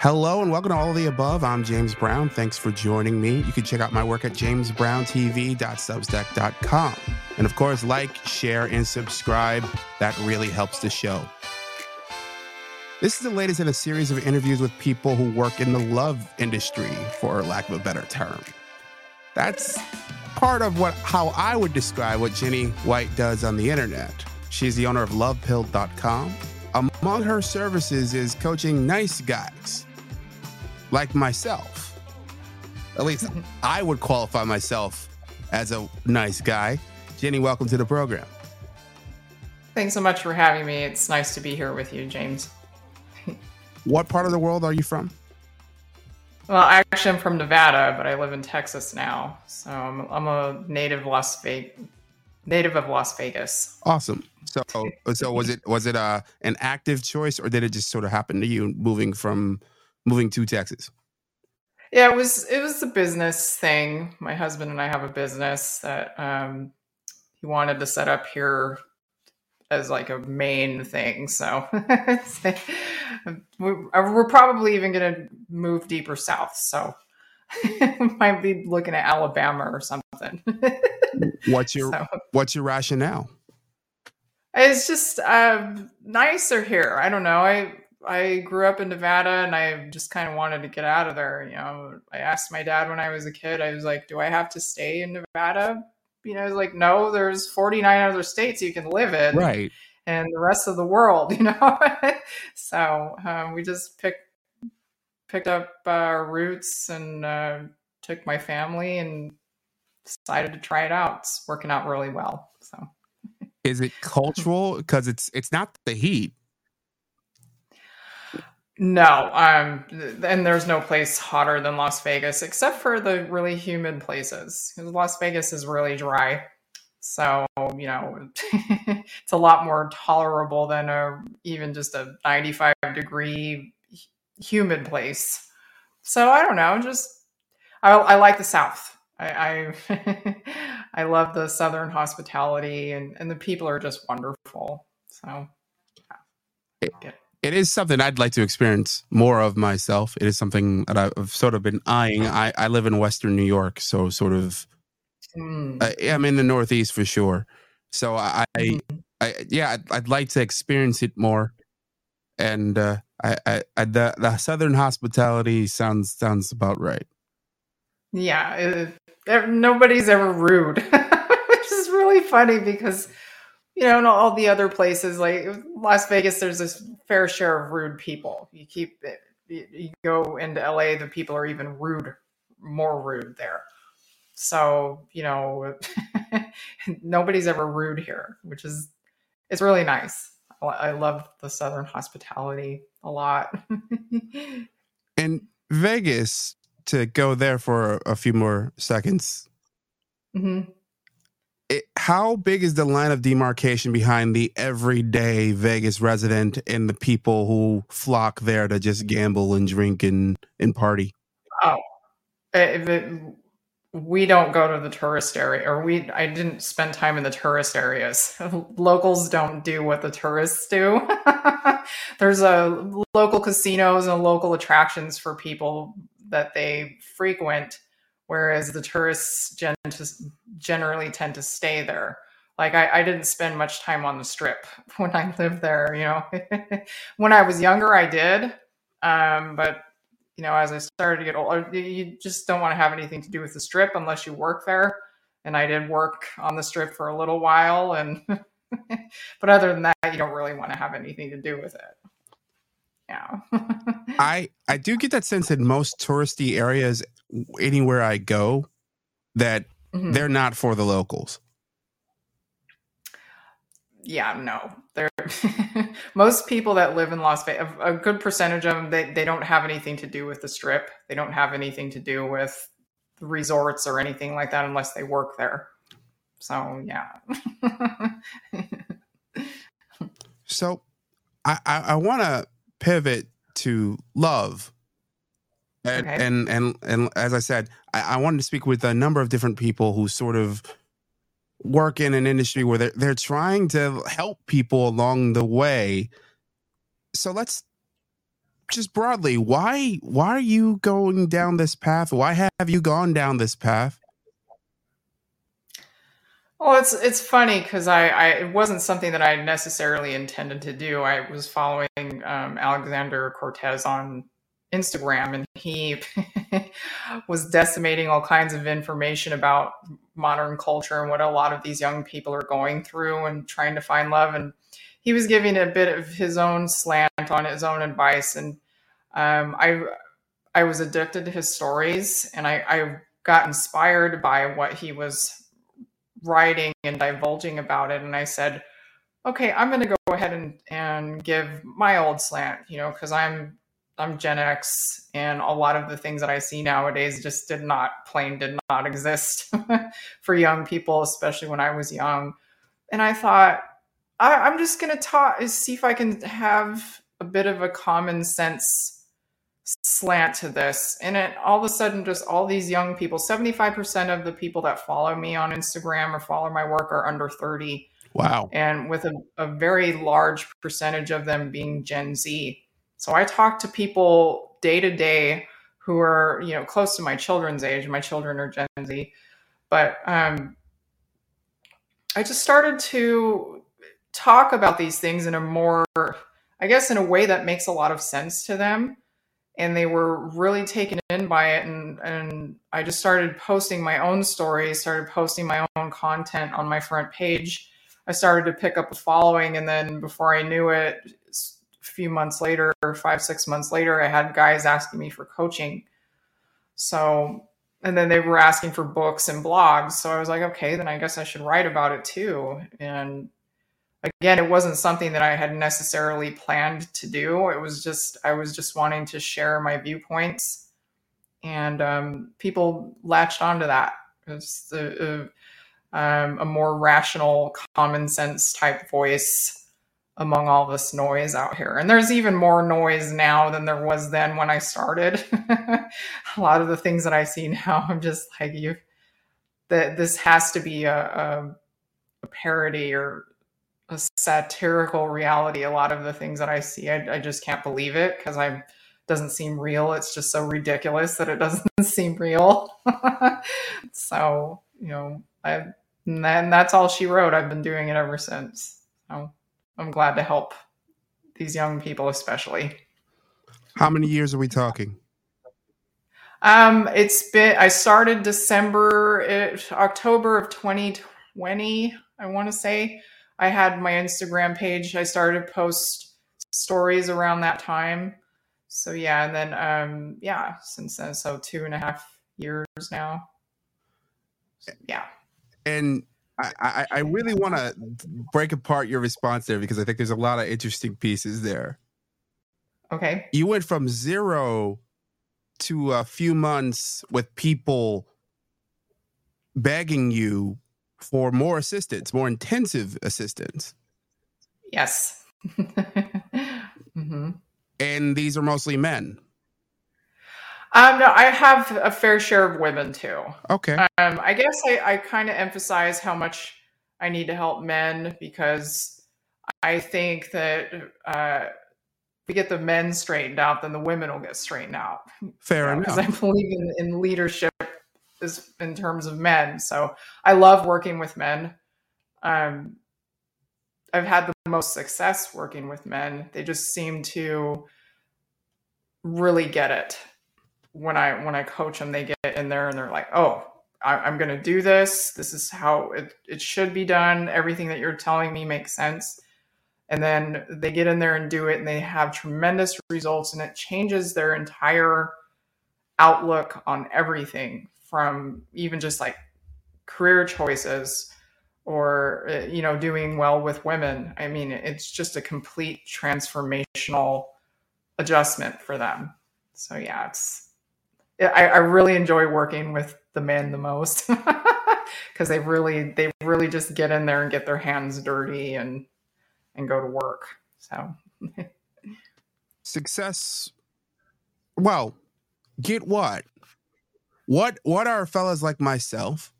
Hello and welcome to all of the above. I'm James Brown. Thanks for joining me. You can check out my work at jamesbrowntv.substack.com. And of course, like, share, and subscribe. That really helps the show. This is the latest in a series of interviews with people who work in the love industry, for lack of a better term. That's part of what how I would describe what Jenny White does on the internet. She's the owner of lovepilled.com. Among her services is coaching nice guys like myself. At least I would qualify myself as a nice guy. Jenny, welcome to the program. Thanks so much for having me. It's nice to be here with you, James. what part of the world are you from? Well, actually, I'm from Nevada, but I live in Texas now. So I'm, I'm a native Las Vegas, native of Las Vegas. Awesome. So, so was it was it uh, an active choice, or did it just sort of happen to you moving from moving to Texas? Yeah, it was it was a business thing. My husband and I have a business that um, he wanted to set up here as like a main thing. So we're probably even going to move deeper south. So might be looking at Alabama or something. what's your so, What's your rationale? It's just uh, nicer here. I don't know. I I grew up in Nevada and I just kind of wanted to get out of there. You know, I asked my dad when I was a kid, I was like, do I have to stay in Nevada? You know, I was like, no, there's 49 other states you can live in. Right. And the rest of the world, you know? so um, we just picked, picked up uh, roots and uh, took my family and decided to try it out. It's working out really well. So. Is it cultural? Because it's it's not the heat no, um, and there's no place hotter than Las Vegas except for the really humid places. Because Las Vegas is really dry, so you know it's a lot more tolerable than a even just a 95 degree humid place. So I don't know, just I, I like the South. I I, I love the Southern hospitality, and and the people are just wonderful. So yeah it is something I'd like to experience more of myself. It is something that I've sort of been eyeing. I, I live in Western New York, so sort of, mm. uh, I'm in the Northeast for sure. So I, mm-hmm. I, yeah, I'd, I'd, like to experience it more. And uh, I, I, I, the, the Southern hospitality sounds sounds about right. Yeah, it, nobody's ever rude, which is really funny because you know, in all the other places like Las Vegas, there's this fair share of rude people. You keep it, you go into LA, the people are even rude, more rude there. So you know, nobody's ever rude here, which is it's really nice. I love the Southern hospitality a lot. and Vegas, to go there for a few more seconds. Mm-hmm it, how big is the line of demarcation behind the everyday Vegas resident and the people who flock there to just gamble and drink and, and party? Oh, eh, eh, it, we don't go to the tourist area, or we. I didn't spend time in the tourist areas. Locals don't do what the tourists do. There's a local casinos and local attractions for people that they frequent whereas the tourists generally tend to stay there. Like I, I, didn't spend much time on the strip when I lived there. You know, when I was younger, I did, um, but you know, as I started to get older, you just don't want to have anything to do with the strip unless you work there. And I did work on the strip for a little while, and but other than that, you don't really want to have anything to do with it. Yeah. I I do get that sense in most touristy areas anywhere I go that mm-hmm. they're not for the locals. Yeah, no. They're most people that live in Las Vegas, a good percentage of them, they, they don't have anything to do with the strip. They don't have anything to do with resorts or anything like that unless they work there. So yeah. so I, I, I want to pivot to love and, okay. and and and as I said, I, I, wanted to speak with a number of different people who sort of work in an industry where they're they're trying to help people along the way. So let's just broadly, why why are you going down this path? Why have you gone down this path? Well, it's it's funny because I, I it wasn't something that I necessarily intended to do. I was following um, Alexander Cortes on Instagram, and he was decimating all kinds of information about modern culture and what a lot of these young people are going through and trying to find love. And he was giving a bit of his own slant on his own advice, and um, I I was addicted to his stories, and I, I got inspired by what he was writing and divulging about it and i said okay i'm going to go ahead and, and give my old slant you know because i'm i'm gen x and a lot of the things that i see nowadays just did not plain did not exist for young people especially when i was young. And i thought I, am just going to talk see if i can have a bit of a common sense slant to this. And it all of a sudden just all these young people 75% of the people that follow me on instagram or follow my work are under 30 wow. And with a, a very large percentage of them being gen z so i talk to people day to day who are you know close to my children's age. My children are gen z. But um, i just started to talk about these things in a more i guess in a way that makes a lot of sense to them. And they were really taken in by it. And and I just started posting my own stories, started posting my own content on my front page. I started to pick up a following. And then before I knew it few months later, 5 6 months later, I had guys asking me for coaching. So and then they were asking for books and blogs. So I was like, okay, then I guess I should write about it too. And again it wasn't something that i had necessarily planned to do it was just i was just wanting to share my viewpoints and um, people latched onto that it's a, a, um, a, more rational common sense type voice among all this noise out here and there's even more noise now than there was then when i started a lot of the things that i see now i'm just like you that this has to be a, a, a parody or a satirical reality. A lot of the things that I see, I, I just can't believe it because I doesn't seem real. It's just so ridiculous that it doesn't seem real. so you know, I and that's all she wrote. I've been doing it ever since. So I'm glad to help these young people, especially. How many years are we talking? Um, it's been. I started December, it, October of 2020. I want to say. I had my Instagram page. I started to post stories around that time. So yeah, and then um yeah, since then, so two and a half years now. So, yeah. And I, I, I really want to break apart your response there because I think there's a lot of interesting pieces there. Okay. You went from zero to a few months with people begging you for more assistance, more intensive assistance. Yes. mm-hmm. And these are mostly men. Um, no, I have a fair share of women too. Okay. Um, I guess I, I kind of emphasize how much I need to help men because I think that uh, we get the men straightened out, then the women will get straightened out. Fair enough. Because I believe in, in leadership is in terms of men. So I love working with men. Um, I've had the most success working with men. They just seem to really get it when I when I coach them. They get in there and they're like, "Oh, I, am going to do this. This is how it, it should be done. Everything that you're telling me makes sense." And then they get in there and do it, and they have tremendous results, and it changes their entire outlook on everything from even just like career choices or uh, you know doing well with women i mean it's just a complete transformational adjustment for them so yeah it's i, I really enjoy working with the men the most because they really they really just get in there and get their hands dirty and and go to work so success well get what what what are fellas like myself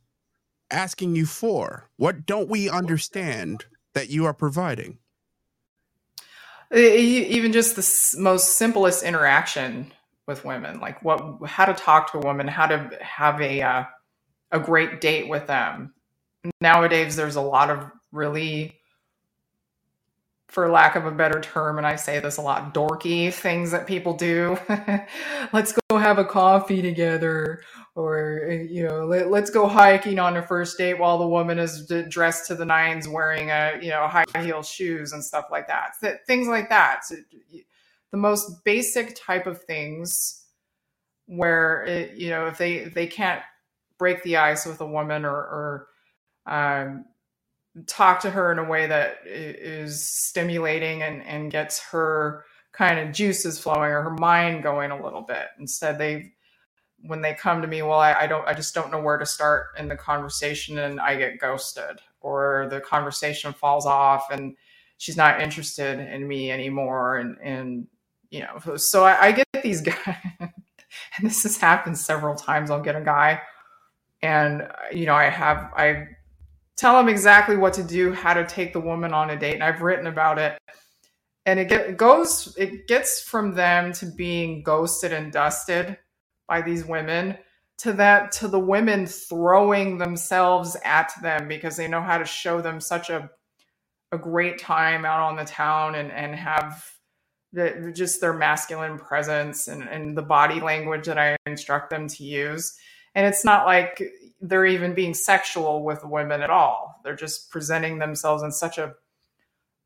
asking you for? What don't we understand that you are providing? even just the most simplest interaction with women, like what, how to talk to a woman, how to have a uh, a great date with them. Nowadays, there's a lot of really for lack of a better term, and I say this a lot, dorky things that people do. let's go have a coffee together, or you know, let, us go hiking on a first date while the woman is dressed to the nines, wearing a you know high heel shoes and stuff like that. things like that. So, the most basic type of things where it, you know if they they can't break the ice with a woman or, or um, talk to her in a way that is stimulating and, and gets her kind of juices flowing or her mind going a little bit. Instead, they when they come to me, well, I, I don't, I just don't know where to start in the conversation, and I get ghosted, or the conversation falls off, and she's not interested in me anymore, and and you know, so I, I get these guys, and this has happened several times. I'll get a guy, and you know, I have I tell them exactly what to do, how to take the woman on a date. And I've written about it. And it, get, it goes, it gets from them to being ghosted and dusted by these women to that, to the women throwing themselves at them because they know how to show them such a, a great time out on the town and, and have the, just their masculine presence and, and the body language that I instruct them to use. And it's not like they're even being sexual with women at all. They're just presenting themselves in such a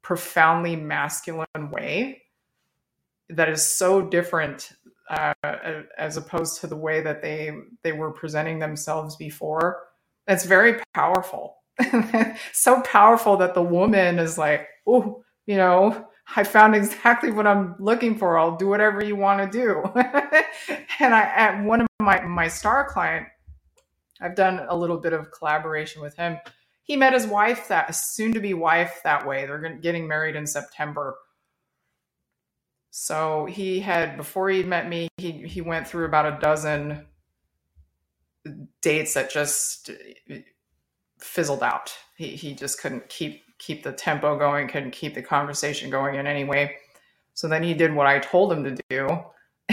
profoundly masculine way that is so different uh, as opposed to the way that they they were presenting themselves before. It's very powerful. so powerful that the woman is like, oh, you know, I found exactly what I'm looking for. I'll do whatever you want to do. and I, at one of my my star client I've done a little bit of collaboration with him. He met his wife that soon to be wife that way. They're getting married in September. So he had before he met me, he he went through about a dozen dates that just uh, fizzled out. He he just couldn't keep keep the tempo going, couldn't keep the conversation going in any way. So then he did what I told him to do.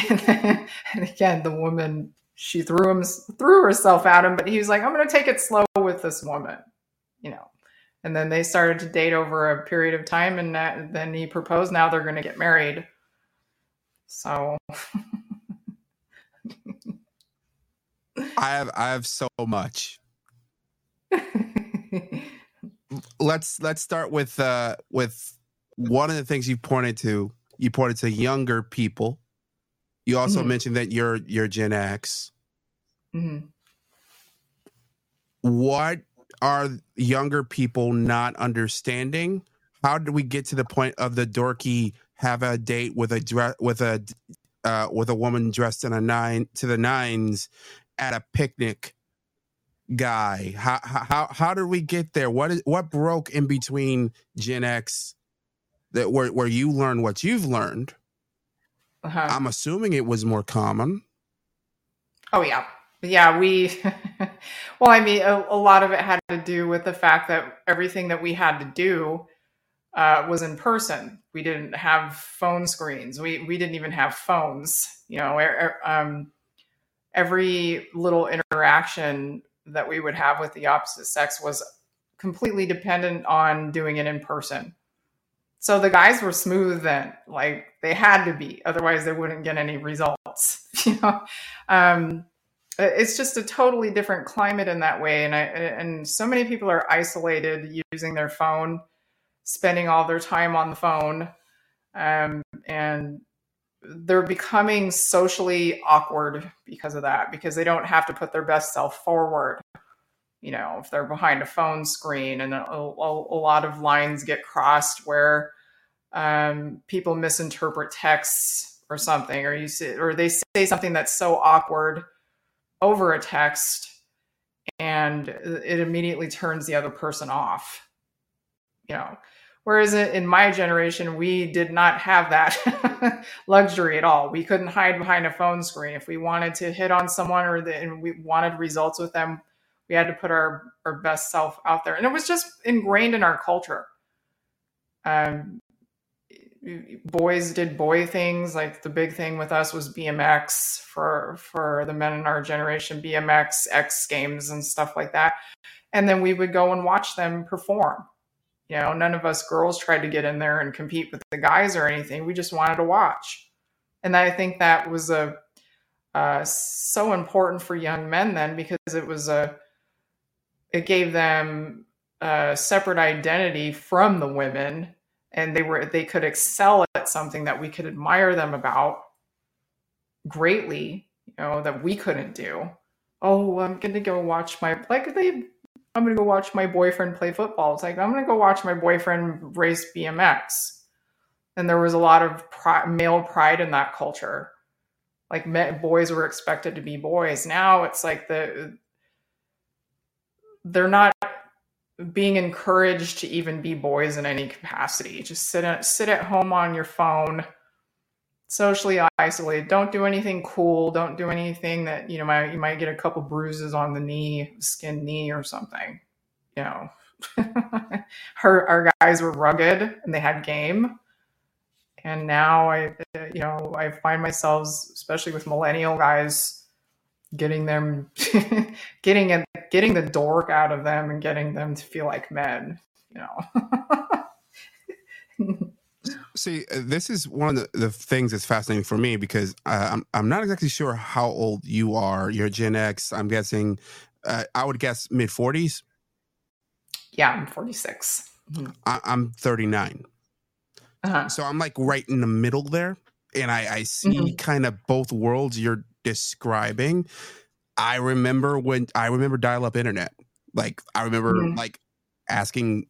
And, then, and again, the woman she threw him threw herself at him, but he was like, "I'm going to take it slow with this woman," you know. And then they started to date over a period of time, and that, then he proposed. Now they're going to get married. So. I have I have so much. let's let's start with uh with one of the things you pointed to. You pointed to younger people you also mm-hmm. mentioned that you're you're Gen X. Mm-hmm. What are younger people not understanding? How do we get to the point of the dorky have a date with a dress with a uh, with a woman dressed in a nine to the nines at a picnic guy? How how how did we get there? What is what broke in between Gen X that where where you learn what you've learned uh-huh. I'm assuming it was more common. Oh yeah, yeah. We, well, I mean, a, a, lot of it had to do with the fact that everything that we had to do uh, was in person. We didn't have phone screens. We we didn't even have phones. You know, er, um, every little interaction that we would have with the opposite sex was completely dependent on doing it in person. So the guys were smooth then, like they had to be, otherwise they wouldn't get any results. you know, um, it's just a totally different climate in that way, and I and so many people are isolated using their phone, spending all their time on the phone, um, and they're becoming socially awkward because of that, because they don't have to put their best self forward you know, if they're behind a phone screen and a, a, a lot of lines get crossed where um, people misinterpret texts or something, or you see, or they say something that's so awkward over a text and it immediately turns the other person off. You know, whereas in my generation, we did not have that luxury at all. We couldn't hide behind a phone screen. If we wanted to hit on someone or the, and we wanted results with them, we had to put our, our best self out there. And it was just ingrained in our culture. Um, boys did boy things. Like the big thing with us was BMX for for the men in our generation, BMX, X Games, and stuff like that. And then we would go and watch them perform. You know, none of us girls tried to get in there and compete with the guys or anything. We just wanted to watch. And I think that was a uh, so important for young men then because it was a it gave them a separate identity from the women and they were they could excel at something that we could admire them about greatly you know that we couldn't do oh i'm gonna go watch my like they i'm gonna go watch my boyfriend play football. It's like i'm gonna go watch my boyfriend race bmx and there was a lot of pri- male pride in that culture. Like boys were expected to be boys. Now it's like the they're not being encouraged to even be boys in any capacity. Just sit at, sit at home on your phone, socially isolated. Don't do anything cool. Don't do anything that you know might you might get a couple bruises on the knee, skin knee or something. You know, our our guys were rugged and they had game. And now I, you know, I find myself, especially with millennial guys, getting them getting a, getting the dork out of them and getting them to feel like men you know see uh, this is one of the, the things that's fascinating for me because uh, I'm, I'm not exactly sure how old you are you're gen x i'm guessing uh, i would guess mid 40s yeah i'm 46 mm-hmm. I, am 39 uh-huh. so i'm like right in the middle there and i, I see mm-hmm. kind of both worlds you're describing, I remember when I remember dial up internet. Like I remember mm-hmm. like asking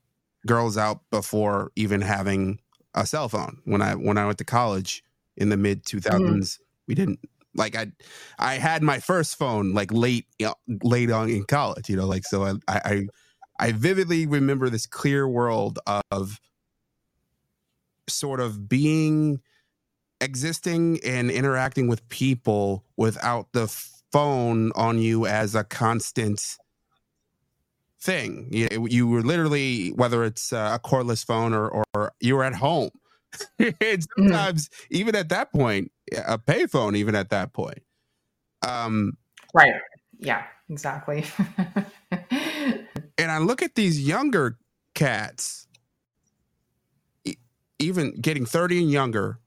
girls out before even having a cell phone when I when I went to college in the mid 2000s. Mm-hmm. We didn't like I I had my first phone like late you know, late on in college, you know, like so I I I vividly remember this clear world of sort of being existing and interacting with people without the phone on you as a constant thing. You, you were literally, whether it's a cordless phone or, or you're at home. and mm-hmm. sometimes, mm-hmm. even at that point, a payphone, even at that point. Um, right. Yeah, exactly. and I look at these younger cats, even getting 30 and younger,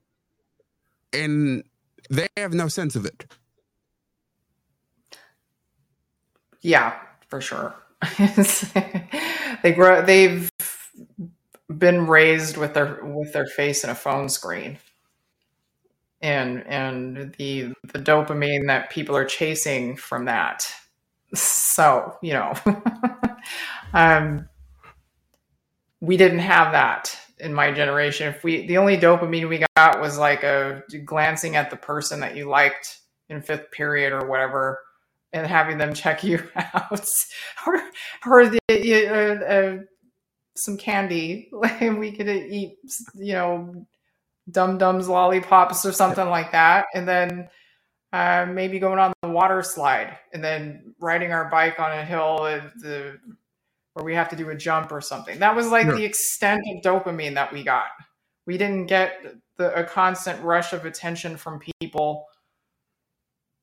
and they have no sense of it. Yeah, for sure. they grow. They've been raised with their with their face in a phone screen, and and the the dopamine that people are chasing from that. So you know, um, we didn't have that in my generation. If we the only dopamine we got was like a glancing at the person that you liked in fifth period or whatever, and having them check you out, or or the, uh, uh, some candy. and we could eat, you know, dum dums, lollipops, or something like that, and then. Uh, maybe going on the water slide and then riding our bike on a hill, the where we have to do a jump or something. That was like the extent of dopamine that we got. We didn't get the, a constant rush of attention from people,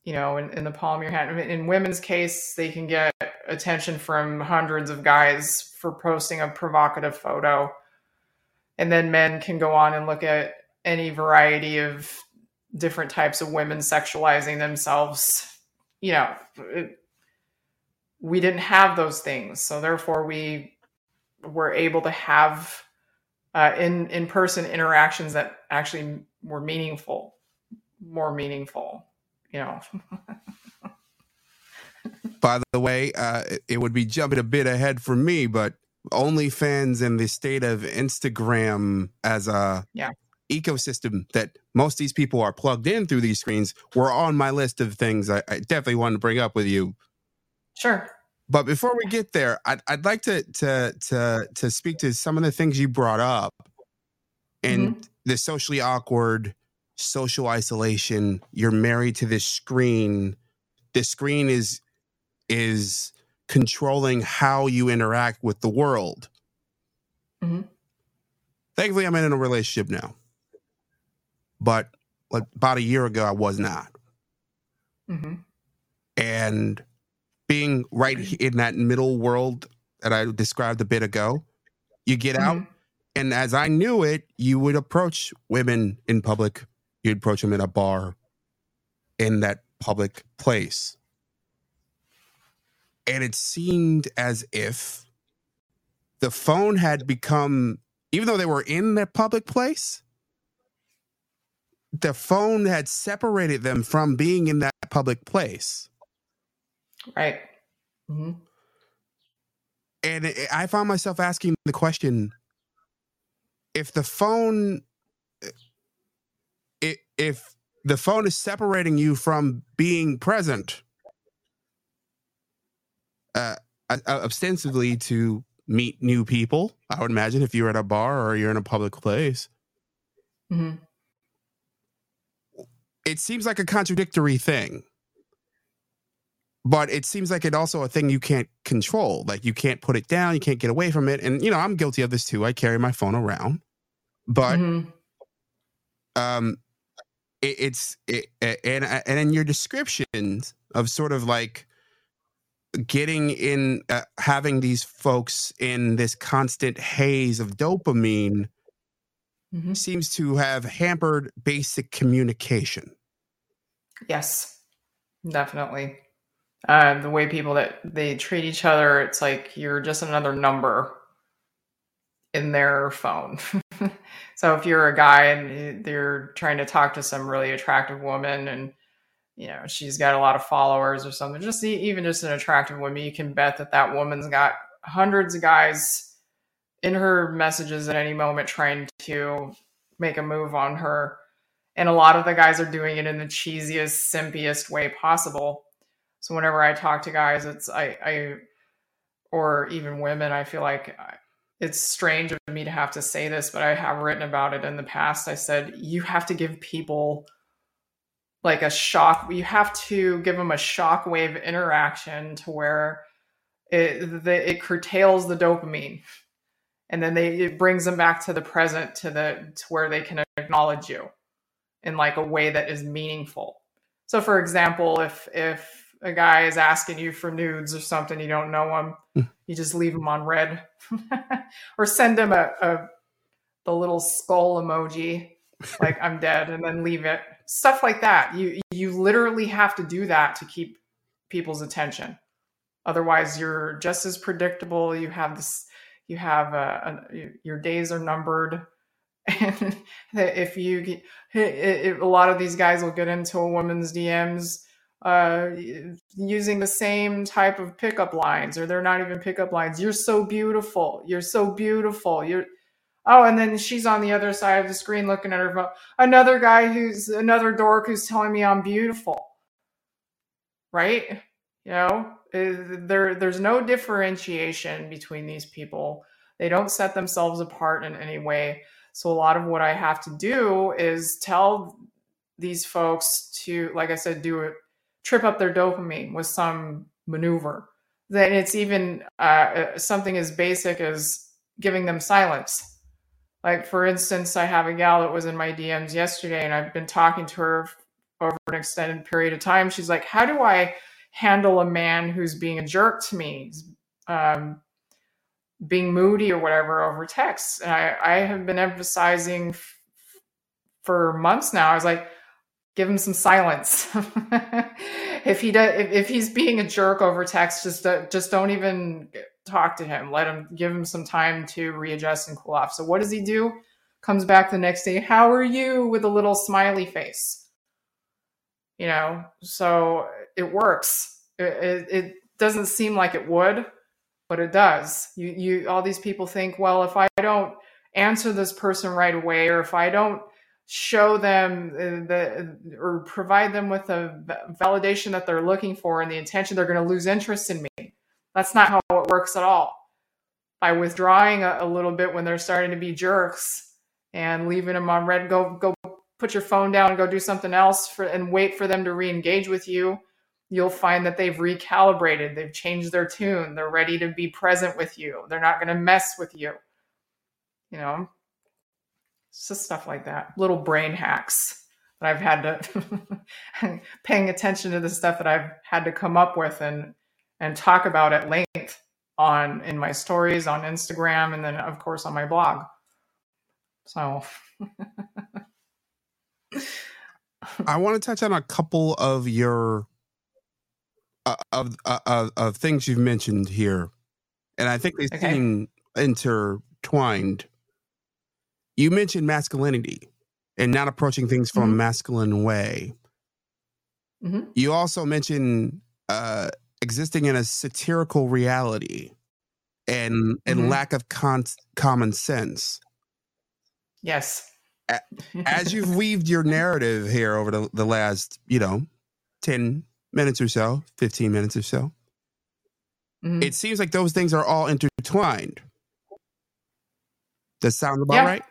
you know, in, in the palm of your hand. In women's case, they can get attention from hundreds of guys for posting a provocative photo. And then men can go on and look at any variety of different types of women sexualizing themselves. You know, it, we didn't have those things. So therefore, we were able to have uh, in in person interactions that actually were meaningful, more meaningful. You know. By the way, uh, it would be jumping a bit ahead for me, but OnlyFans and the state of Instagram as a yeah. ecosystem that most of these people are plugged in through these screens were on my list of things I, I definitely wanted to bring up with you Sure. But before we get there, I'd, I'd like to to to to speak to some of the things you brought up, and mm-hmm. the socially awkward, social isolation. You're married to this screen. This screen is is controlling how you interact with the world. Mm-hmm. Thankfully, I'm in a relationship now. but like, about a year ago, I was not. Mm-hmm. And being right in that middle world that I described a bit ago, you get out, Mm-hmm. and as I knew it, you would approach women in public. You'd approach them in a bar, in that public place. And it seemed as if the phone had become, even though they were in that public place, the phone had separated them from being in that public place. Right. Mm-hmm. And I found myself asking the question if the phone if the phone is separating you from being present uh, uh, ostensibly to meet new people i would imagine if you're at a bar or you're in a public place Mm-hmm. it seems like a contradictory thing but it seems like it also a thing you can't control like you can't put it down you can't get away from it and you know i'm guilty of this too i carry my phone around but Mhm. um it, it's it, and and in your descriptions of sort of like getting in uh, having these folks in this constant haze of dopamine Mhm. seems to have hampered basic communication Yes, definitely. Uh, the way people that they treat each other, it's like you're just another number in their phone. so if you're a guy and they're trying to talk to some really attractive woman and you know she's got a lot of followers or something, just even just an attractive woman, you can bet that that woman's got hundreds of guys in her messages at any moment trying to make a move on her. And a lot of the guys are doing it in the cheesiest simpiest way possible. So whenever i talk to guys it's i i or even women i feel like it's strange of me to have to say this but i have written about it in the past i said you have to give people like a shock you have to give them a shockwave interaction to where it the, it curtails the dopamine and then they it brings them back to the present to the to where they can acknowledge you in like a way that is meaningful. So for example, if if a guy is asking you for nudes or something, you don't know him. You just leave them on read, or send them a, a the little skull emoji, like I'm dead, and then leave it. Stuff like that. You you literally have to do that to keep people's attention. Otherwise, you're just as predictable. You have this. You have uh, an- your days are numbered and if you a lot of these guys will get into a woman's DMs uh, using the same type of pickup lines, or they're not even pickup lines. You're so beautiful. You're so beautiful. You're oh, and then she's on the other side of the screen looking at her phone. Another guy who's another dork who's telling me I'm beautiful. Right? You know, Uh, there there's no differentiation between these people. They don't set themselves apart in any way. So a lot of what I have to do is tell these folks to, like I said, do it, trip up their dopamine with some maneuver. Then it's even uh, something as basic as giving them silence. Like for instance, I have a gal that was in my DMs yesterday, and I've been talking to her over an extended period of time. She's like, "How do I handle a man who's being a jerk to me?" Um, being moody or whatever over text. And I, I have been emphasizing f- for months now. I was like, give him some silence. if he does, if, if he's being a jerk over text, just uh, just don't even talk to him. Let him give him some time to readjust and cool off. So what does he do? Comes back the next day. How are you? With a little smiley face. You know, so it works. It, it, it doesn't seem like it would, but it does. You you all these people think, well, if I don't answer this person right away, or if I don't show them uh, the or provide them with v- validation that they're looking for and the intention, they're going to lose interest in me. That's not how it works at all. By withdrawing a, a little bit when they're starting to be jerks and leaving them on read, go go put your phone down go do something else for and wait for them to re-engage with you you'll find that they've recalibrated, they've changed their tune, they're ready to be present with you. They're not going to mess with you. You know. It's just stuff like that. Little brain hacks that I've had to paying attention to the stuff that I've had to come up with and and talk about at length on in my stories on Instagram and then of course on my blog. So I want to touch on a couple of your uh, of uh, of things you've mentioned here, and I think they okay. seem intertwined. You mentioned masculinity and not approaching things from mm-hmm. a masculine way. Mm-hmm. You also mentioned uh, existing in a satirical reality and and mm-hmm. lack of con- common sense. Yes. As you've weaved your narrative here over the, the last, you know, 10 minutes or so, 15 minutes or so, mm-hmm. it seems like those things are all intertwined. Does sound about yeah. right?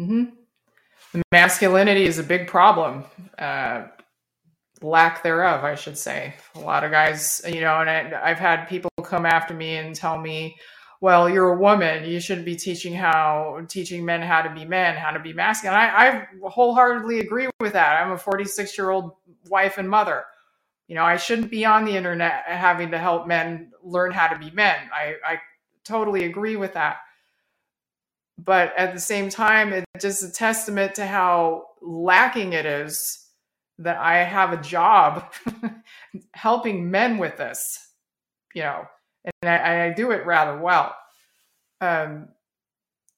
Mm-hmm. Masculinity is a big problem. Uh, lack thereof, I should say. A lot of guys, you know, and I, I've had people come after me and tell me, well, you're a woman. You shouldn't be teaching how teaching men how to be men, how to be masculine. I, I wholeheartedly agree with that. I'm a 46 year old wife and mother. You know, I shouldn't be on the internet having to help men learn how to be men. I, I totally agree with that. But at the same time, it's just a testament to how lacking it is that I have a job helping men with this, you know, and I, I do it rather well. Um,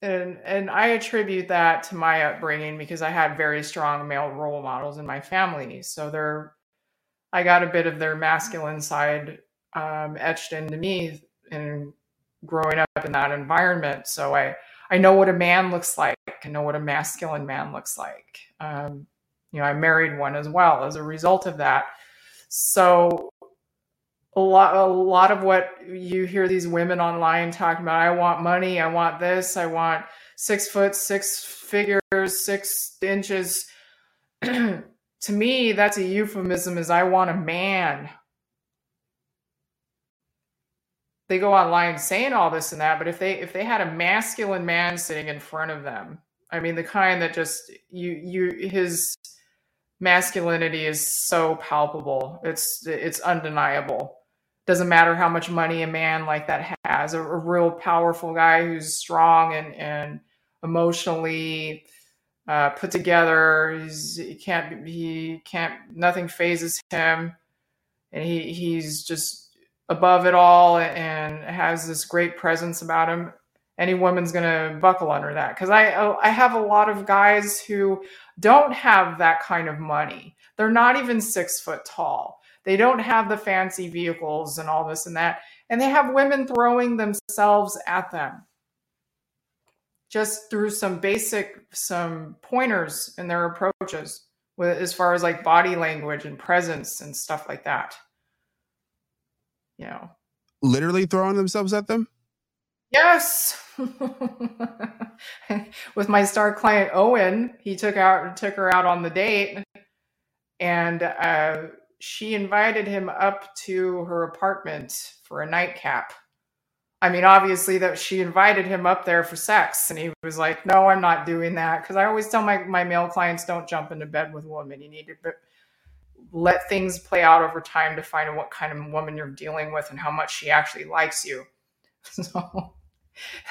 and and I attribute that to my upbringing because I had very strong male role models in my family. So they're, I got a bit of their masculine side um, etched into me in growing up in that environment. So I I know what a man looks like. I know what a masculine man looks like. Um, you know, I married one as well as a result of that. So a lot a lot of what you hear these women online talking about, I want money, I want this, I want six foot, six figures, six inches. to me, that's a euphemism is I want a man. They go online saying all this and that, but if they if they had a masculine man sitting in front of them, I mean the kind that just you you his masculinity is so palpable. It's it's undeniable. Doesn't matter how much money a man like that has. A, a real powerful guy who's strong and and emotionally uh, put together. He's he can't he can't nothing phases him, and he he's just above it all and has this great presence about him any woman's going to buckle under that because I oh, I have a lot of guys who don't have that kind of money. They're not even six foot tall. They don't have the fancy vehicles and all this and that, and they have women throwing themselves at them just through some basic some pointers in their approaches with as far as like body language and presence and stuff like that. You know, literally throwing themselves at them. Yes. With my star client Owen, he took out took her out on the date, and uh, she invited him up to her apartment for a nightcap. I mean, obviously that she invited him up there for sex, and he was like, "No, I'm not doing that." Because I always tell my my male clients, "Don't jump into bed with a woman. You need to." Let things play out over time to find out what kind of woman you're dealing with and how much she actually likes you. So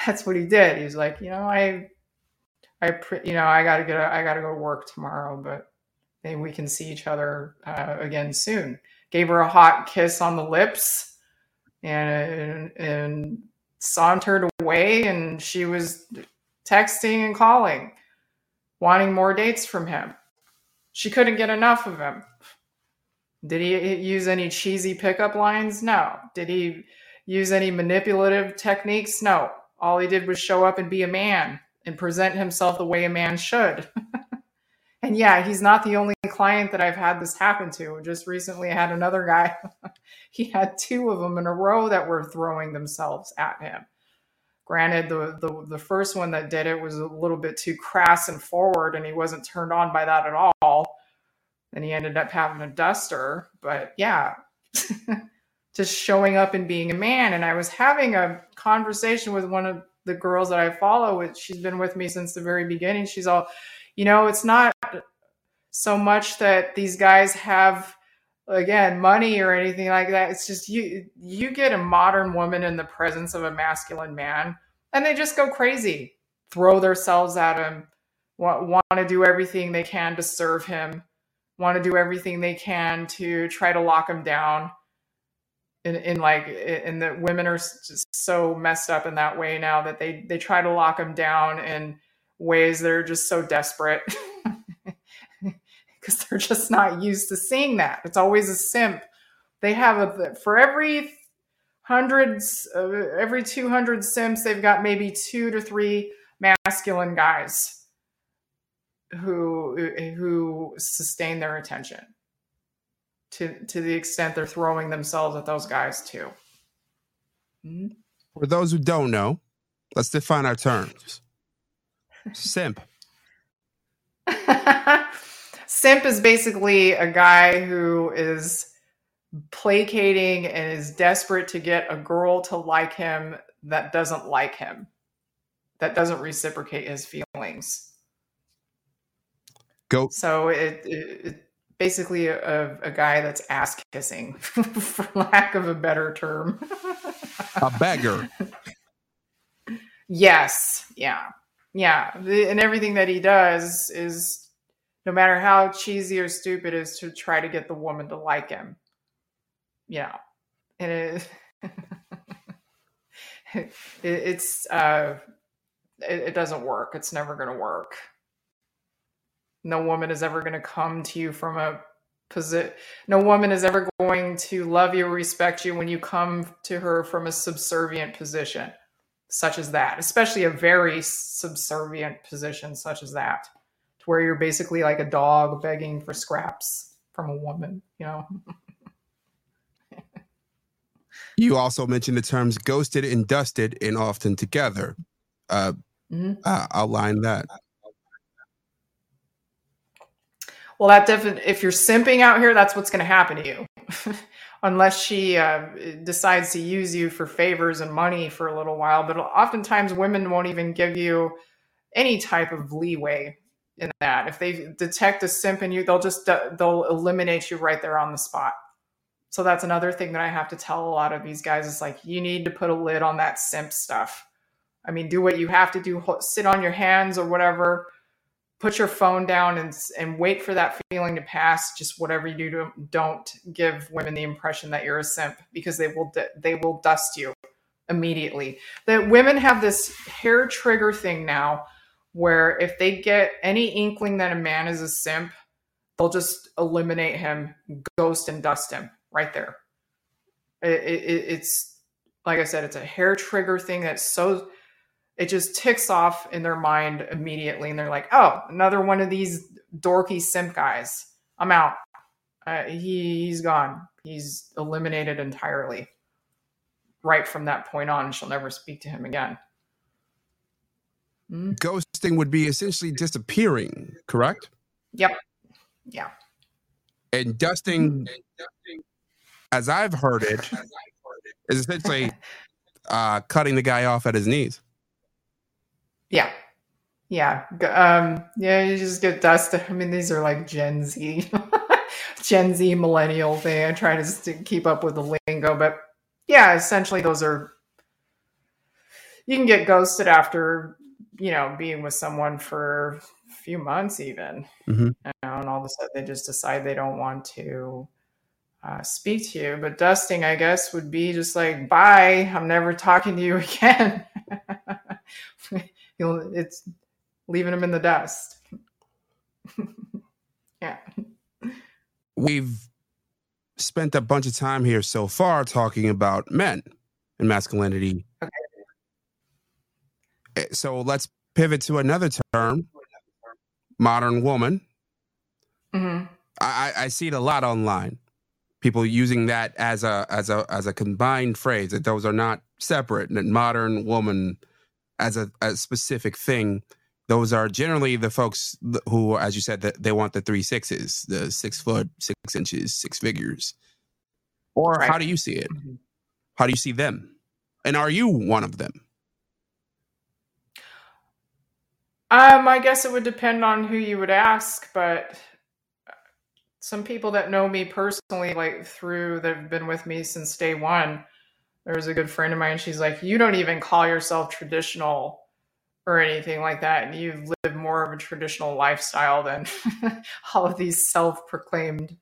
that's what he did. He's like, you know, I, I, you know, I got to get, a, I got to go to work tomorrow, but maybe we can see each other uh, again soon. Gave her a hot kiss on the lips, and and sauntered away. And she was texting and calling, wanting more dates from him. She couldn't get enough of him. Did he use any cheesy pickup lines? No. Did he use any manipulative techniques. No, all he did was show up and be a man and present himself the way a man should. and yeah, he's not the only client that I've had this happen to. Just recently, I had another guy, he had two of them in a row that were throwing themselves at him. Granted, the, the, the first one that did it was a little bit too crass and forward, and he wasn't turned on by that at all. And he ended up having a duster. But yeah, just showing up and being a man. And I was having a conversation with one of the girls that I follow, she's been with me since the very beginning. She's all, you know, it's not so much that these guys have again money or anything like that it's just you you get a modern woman in the presence of a masculine man and they just go crazy throw themselves at him want, want to do everything they can to serve him want to do everything they can to try to lock them down and, in like and the women are just so messed up in that way now that they they try to lock them down in ways that are just so desperate because they're just not used to seeing that. It's always a simp. They have a for every hundreds, uh, every two hundred simps, they've got maybe two to three masculine guys who who sustain their attention to to the extent they're throwing themselves at those guys too. Mm-hmm. For those who don't know, let's define our terms. Simp. simp is basically a guy who is placating and is desperate to get a girl to like him that doesn't like him, that doesn't reciprocate his feelings. Go. So it, it, it basically a, a, guy that's ass kissing, for lack of a better term. a beggar. Yes. Yeah. Yeah. And everything that he does is no matter how cheesy or stupid is to try to get the woman to like him. Yeah. And it, it it's uh it, it doesn't work. It's never going to work. No woman is ever going to come to you from a position. No woman is ever going to love you or respect you when you come to her from a subservient position, such as that, especially a very subservient position, such as that to where you're basically like a dog begging for scraps from a woman, you know. you also mentioned the terms ghosted and dusted and often together. Uh, mm-hmm. uh, outline that. Well, that definitely, if you're simping out here, that's what's going to happen to you. Unless she uh, decides to use you for favors and money for a little while. But oftentimes, women won't even give you any type of leeway in that. If they detect a simp in you, they'll just they'll eliminate you right there on the spot. So that's another thing that I have to tell a lot of these guys is like you need to put a lid on that simp stuff. I mean, do what you have to do, sit on your hands or whatever, put your phone down and and wait for that feeling to pass. Just whatever you do, don't give women the impression that you're a simp because they will they will dust you immediately. That women have this hair trigger thing now where if they get any inkling that a man is a simp, they'll just eliminate him, ghost and dust him right there. It, it, it's like I said, it's a hair trigger thing that's so it just ticks off in their mind immediately, and they're like, "Oh, another one of these dorky simp guys. I'm out. Uh, he he's gone. He's eliminated entirely." Right from that point on, she'll never speak to him again. Mm-hmm. Ghosting would be essentially disappearing, correct? Yep. Yeah. And dusting, as I've heard it, is essentially uh, cutting the guy off at his knees. Yeah. Yeah. Um, yeah, you just get dusted. I mean, these are like Gen Z, Gen Z millennial thing. I try to keep up with the lingo, but yeah, essentially those are you can get ghosted after you know, being with someone for a few months even, mm-hmm. you know, and all of a sudden they just decide they don't want to uh, speak to you. But dusting, I guess, would be just like, bye, I'm never talking to you again. You'll, it's leaving them in the dust. yeah. We've spent a bunch of time here so far talking about men and masculinity. Okay. Eh, so let's pivot to another term, modern woman. Mm-hmm. I, I see it a lot online. People using that as a as a as a combined phrase that those are not separate. And that modern woman as a, a specific thing. Those are generally the folks who, as you said, that they want the three sixes, the six foot, six inches, six figures. Or right. how do you see it? Mm-hmm. How do you see them? And are you one of them? Um, I guess it would depend on who you would ask, but some people that know me personally, like through that have been with me since day one, there was a good friend of mine. She's like, You don't even call yourself traditional or anything like that. And you live more of a traditional lifestyle than all of these self proclaimed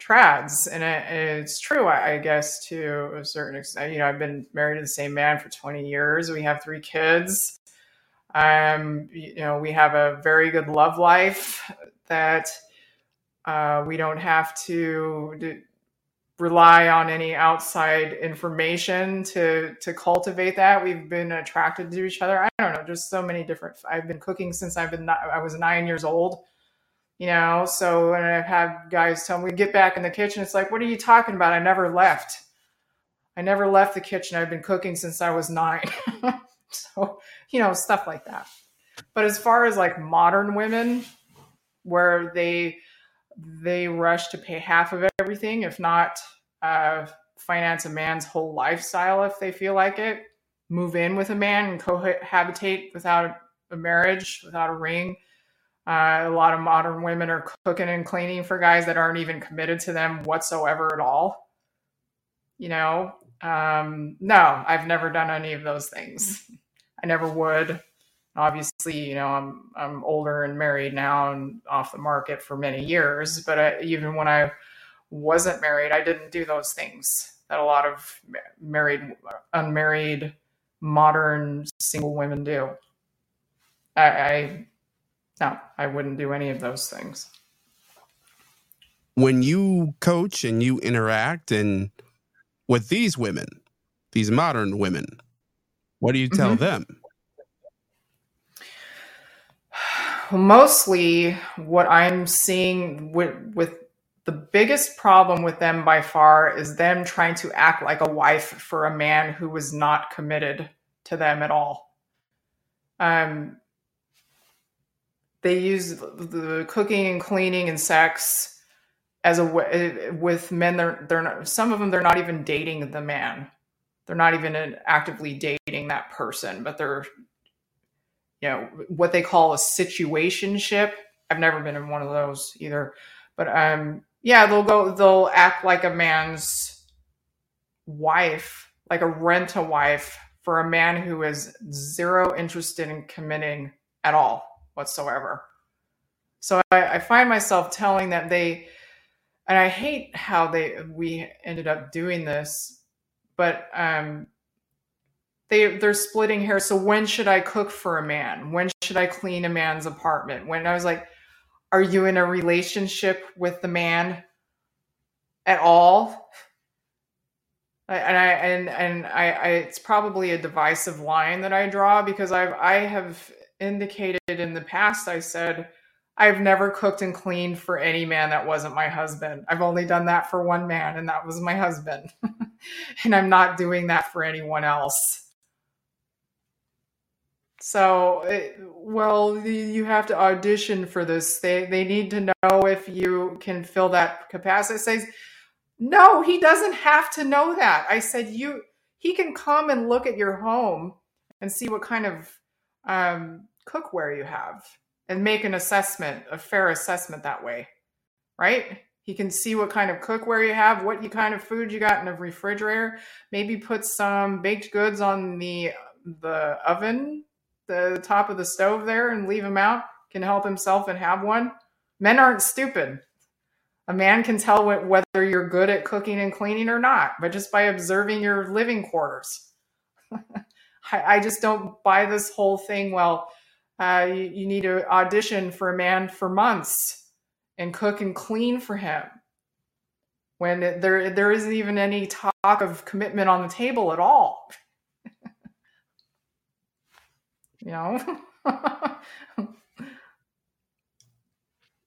trads. And it, it's true, I guess, to a certain extent. You know, I've been married to the same man for 20 years. We have three kids. Um, you know, we have a very good love life that uh, we don't have to do, rely on any outside information to to cultivate that. We've been attracted to each other. I don't know, just so many different. I've been cooking since I've been I was nine years old. You know, so when I've had guys tell me get back in the kitchen, it's like, what are you talking about? I never left. I never left the kitchen. I've been cooking since I was nine. so you know, stuff like that. But as far as like modern women, where they they rush to pay half of everything, if not uh, finance a man's whole lifestyle if they feel like it, move in with a man and cohabitate without a marriage, without a ring. Uh, a lot of modern women are cooking and cleaning for guys that aren't even committed to them whatsoever at all. You know, um, no, I've never done any of those things. I never would obviously you know i'm i'm older and married now and off the market for many years but I, even when i wasn't married i didn't do those things that a lot of married unmarried modern single women do. I, I no i wouldn't do any of those things. When you coach and you interact and with these women these modern women what do you tell mm-hmm. them mostly what I'm seeing with with the biggest problem with them by far is them trying to act like a wife for a man who was not committed to them at all. Um, they use the cooking and cleaning and sex as a way with men. They're they're not, some of them they're not even dating the man. They're not even actively dating that person, but they're you know what they call a situationship. I've never been in one of those either, but um, yeah, they'll go, they'll act like a man's wife, like a rent a wife for a man who is zero interested in committing at all whatsoever. So I, I find myself telling them they, and I hate how they we ended up doing this, but um, they they're splitting hairs. So when should I cook for a man? When should I clean a man's apartment? When I was like, are you in a relationship with the man at all? And I and and I, I it's probably a divisive line that I draw because I've I have indicated in the past I said I've never cooked and cleaned for any man that wasn't my husband. I've only done that for one man, and that was my husband. and I'm not doing that for anyone else. So, it, well, you have to audition for this. They they need to know if you can fill that capacity. Says, no, he doesn't have to know that. I said you. He can come and look at your home and see what kind of um, cookware you have, and make an assessment, a fair assessment that way, right? He can see what kind of cookware you have, what you kind of food you got in the refrigerator. Maybe put some baked goods on the the oven the top of the stove there and leave him out can help himself and have one. Men aren't stupid. A man can tell whether you're good at cooking and cleaning or not, but just by observing your living quarters. I, just don't buy this whole thing. Well, uh, you, you need to audition for a man for months and cook and clean for him when there there isn't even any talk of commitment on the table at all. You know?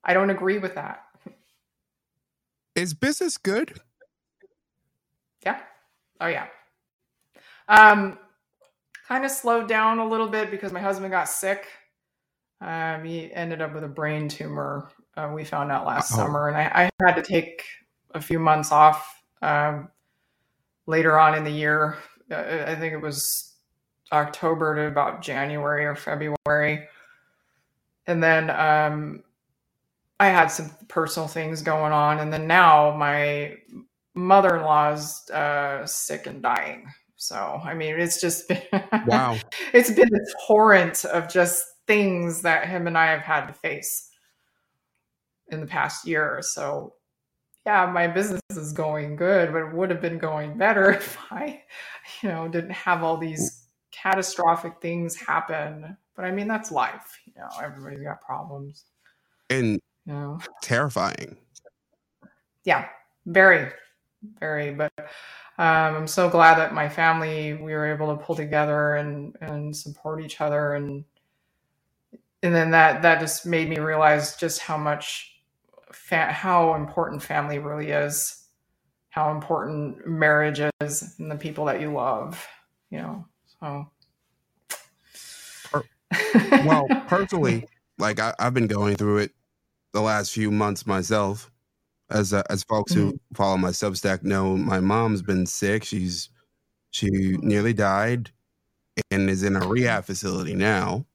I don't agree with that. Is business good? Yeah. Oh yeah. Um kind of slowed down a little bit because my husband got sick. Um, he ended up with a brain tumor. Uh, we found out last Uh-oh. summer, and I, I, had to take a few months off um, later on in the year. Uh, I think it was October to about January or February. and then um, I had some personal things going on, and then now my mother-in-law's uh, sick and dying. So I mean, it's just been wow. it's been a torrent of just things that him and I have had to face in the past year. or So yeah, my business is going good, but it would have been going better if I, you know, didn't have all these catastrophic things happen. But I mean, that's life. You know, everybody's got problems. And You know, terrifying. yeah, very, very. But um, I'm so glad that my family we were able to pull together and and support each other and and then that that just made me realize just how much fa- how important family really is how important marriage is and the people that you love you know so Well, personally, like I, I've been going through it the last few months myself. As uh, as folks who follow my Substack know, my mom's been sick. She's she nearly died and is in a rehab facility now.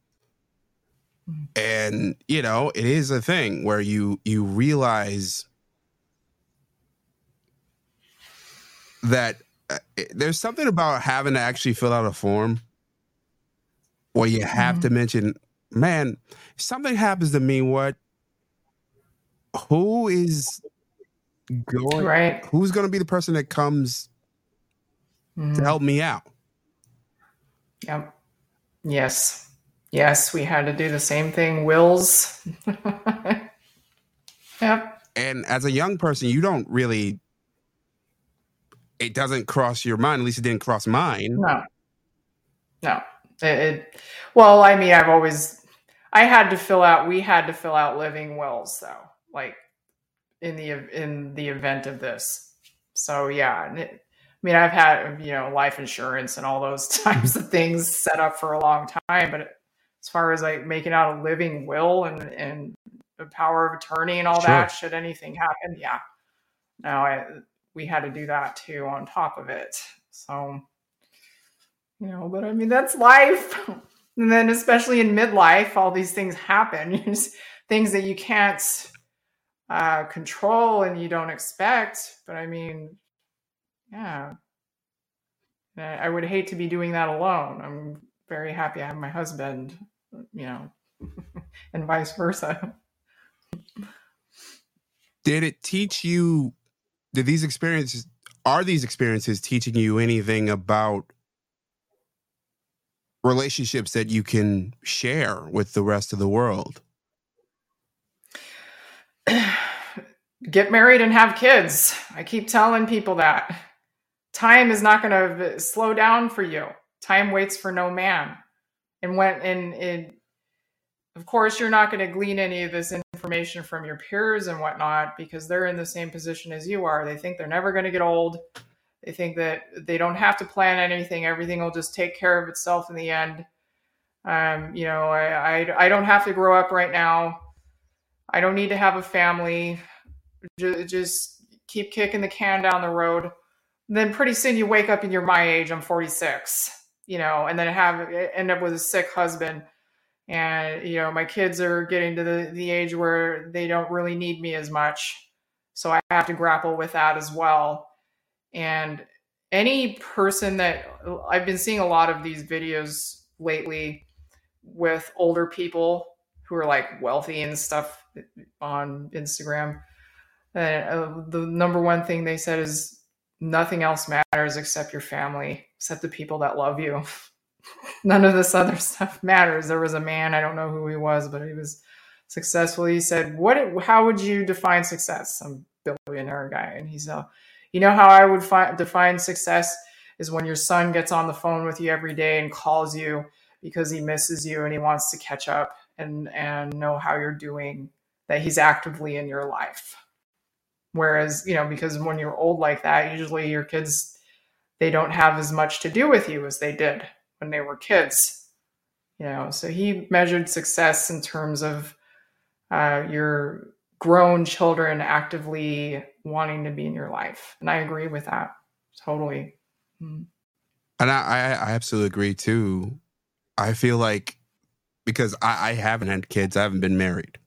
Mhm. And you know, it is a thing where you you realize that it- there's something about having to actually fill out a form where you have to mention, man, if something happens to me, what? Who is going? right Who's going to be the person that comes Mhm. to help me out? Yep. Yes. Yes, we had to do the same thing. Wills. yep. And as a young person, you don't really. It doesn't cross your mind. At least it didn't cross mine. No. No. It, it, well, I mean, I've always, I had to fill out, we had to fill out living wills though, like in the, in the event of this. So yeah. and it- I mean, I've had, you know, life insurance and all those types of things set up for a long time, but as far as like making out a living will and, and the power of attorney and all Sure. that, should anything happen, yeah. No, I, we had to do that too on top of it. So, you know, but I mean, that's life. And then, especially in midlife, all these things happen things that you can't uh, control and you don't expect. But I mean, yeah. I would hate to be doing that alone. I'm very happy I have my husband, you know, and vice versa. Did it teach you? Did these experiences? Are these experiences teaching you anything about relationships that you can share with the rest of the world? Get married and have kids. I keep telling people that. Time is not going to slow down for you. Time waits for no man. And when and it, of course, you're not going to glean any of this information from your peers and whatnot because they're in the same position as you are. They think they're never going to get old. They think that they don't have to plan anything. Everything will just take care of itself in the end. Um, you know, I, I I don't have to grow up right now. I don't need to have a family. Ju- Just keep kicking the can down the road. Then pretty soon you wake up and you're my age. I'm 46. You know, and then have end up with a sick husband and you know my kids are getting to the, the age where they don't really need me as much. So i have to grapple with that as well. And any person that i've been seeing a lot of these videos lately with older people who are like wealthy and stuff on instagram. Uh, the number one thing they said is nothing else matters except your family except the people that love you none of this other stuff matters. There was a man, I don't know who he was, but he was successful. He said, "What? How would you define success?" Some billionaire guy, and he said, "You know how I would fi- define success is when your son gets on the phone with you every day and calls you because he misses you and he wants to catch up and and know how you're doing. That he's actively in your life." Whereas, you know, because when you're old like that, usually your kids they don't have as much to do with you as they did when they were kids you know so he measured success in terms of uh, your grown children actively wanting to be in your life and i agree with that totally Mm. And I, I, I absolutely agree too. I feel like because I, I haven't had kids. I haven't been married.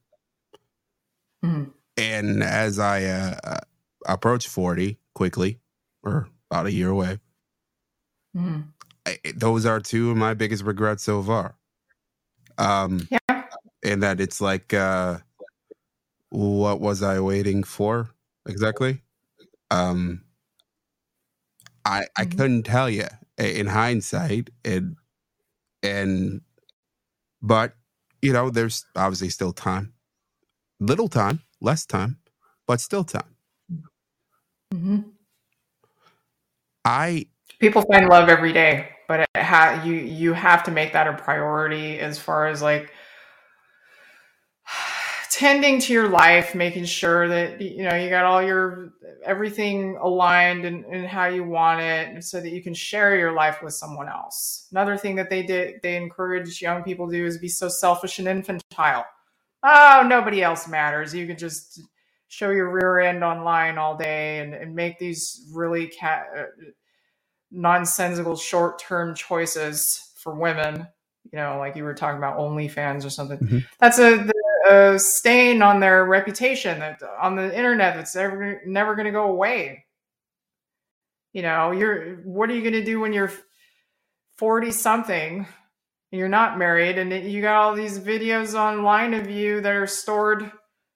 Mhm. And as I uh, uh, approach 40 quickly, or about a year away, Mhm. I, those are two of my biggest regrets so far. Um, Yeah. and that it's like, uh, what was I waiting for exactly? Um, I I Mhm. couldn't tell you in hindsight, and and but you know, there's obviously still time, little time, less time, but still time. Mhm. I People find love every day, but it ha- you you have to make that a priority as far as like tending to your life, making sure that you know you got all your everything aligned and, and how you want it, so that you can share your life with someone else. Another thing that they did they encourage young people to do is be so selfish and infantile. Oh, nobody else matters. You can just show your rear end online all day and, and make these really cat, uh, nonsensical short term choices for women. You know, like you were talking about OnlyFans or something. Mhm. That's a, a stain on their reputation that on the internet that's never never going to go away. You know, you're what are you going to do when you're forty something? and You're not married, and you got all these videos online of you that are stored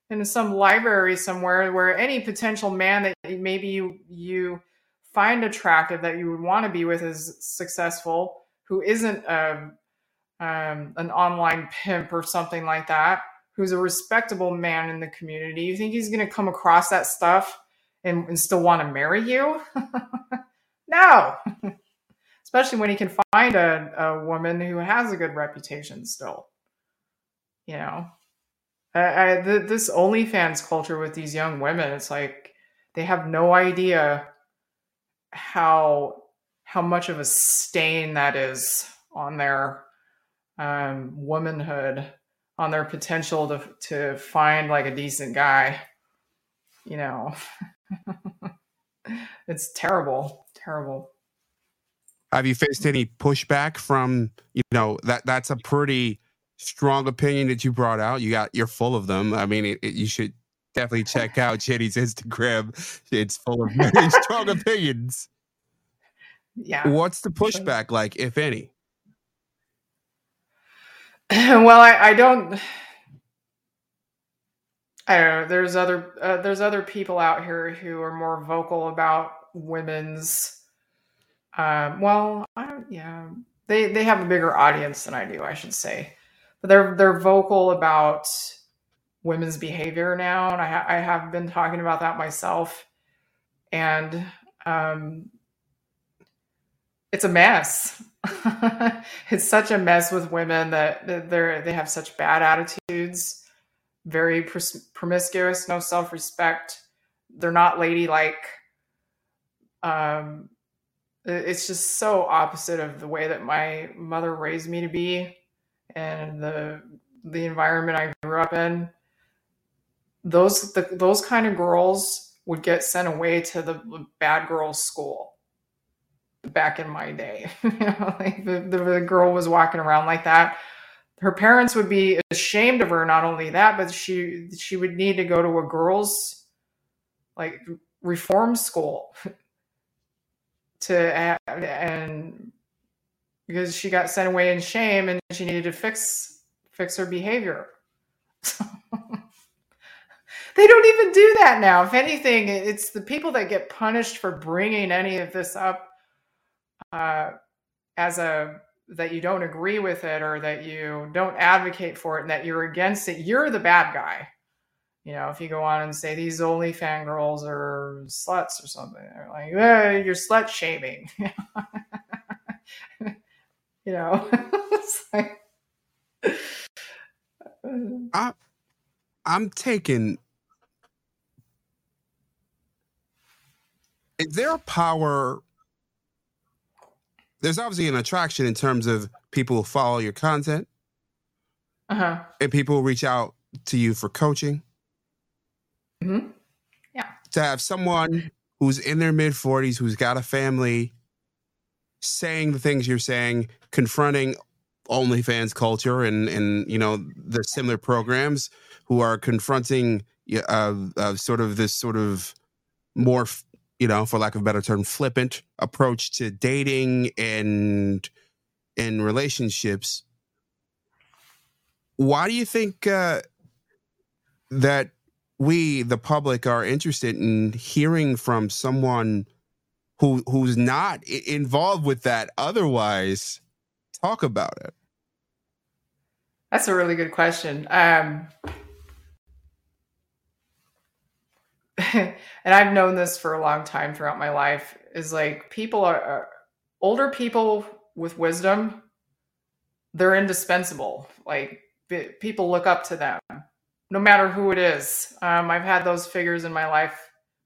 in some library somewhere where any potential man that maybe you you find attractive that you would want to be with is successful who isn't a, um, an online pimp or something like that who's a respectable man in the community. You think he's going to come across that stuff and, and still want to marry you? No! Especially when he can find a, a woman who has a good reputation still you know? I, I, th- this OnlyFans culture with these young women, it's like they have no idea how how much of a stain that is on their um, womanhood, on their potential to to find like a decent guy. You know, it's terrible, terrible. have you faced any pushback from you know that that's a pretty strong opinion that you brought out. You got you're full of them. I mean, it, it, you should definitely check out Jenny's Instagram. It's full of very strong opinions. Yeah. What's the pushback like, if any? well, I, I don't. I don't know. There's other uh, there's other people out here who are more vocal about women's. Um, well, I don't. Yeah, they they have a bigger audience than I do. I should say, but they're they're vocal about women's behavior now, and I ha- I have been talking about that myself, and um, it's a mess. it's such a mess with women that they're they have such bad attitudes, very promiscuous, no self respect. They're not ladylike. Um, it's just so opposite of the way that my mother raised me to be, and the the environment I grew up in. Those the, those kind of girls would get sent away to the bad girls' school back in my day. you know, like the, the, the girl was walking around like that. Her parents would be ashamed of her. Not only that, but she she would need to go to a girls like reform school to and because she got sent away in shame and she needed to fix fix her behavior. they don't even do that now. If anything, it's the people that get punished for bringing any of this up uh, as a that you don't agree with it or that you don't advocate for it and that you're against it, you're the bad guy. You know, if you go on and say these OnlyFans girls are sluts or something, they're like, eh, you're slut shaming. you know, it's like, I, I'm taking. Is there a power? There's obviously an attraction in terms of people who follow your content uh-huh. and people reach out to you for coaching. hmm To have someone who's in their mid 40s, who's got a family, saying the things you're saying, confronting OnlyFans culture and and you know the similar programs who are confronting uh, uh, sort of this sort of more you know for lack of a better term flippant approach to dating and and relationships. Why do you think uh, that we the public are interested in hearing from someone who who's not involved with that otherwise? Talk about it. That's a really good question. Um, and i've known this for a long time throughout my life is like people are uh, older people with wisdom they're indispensable like people look up to them no matter who it is. Um, I've had those figures in my life.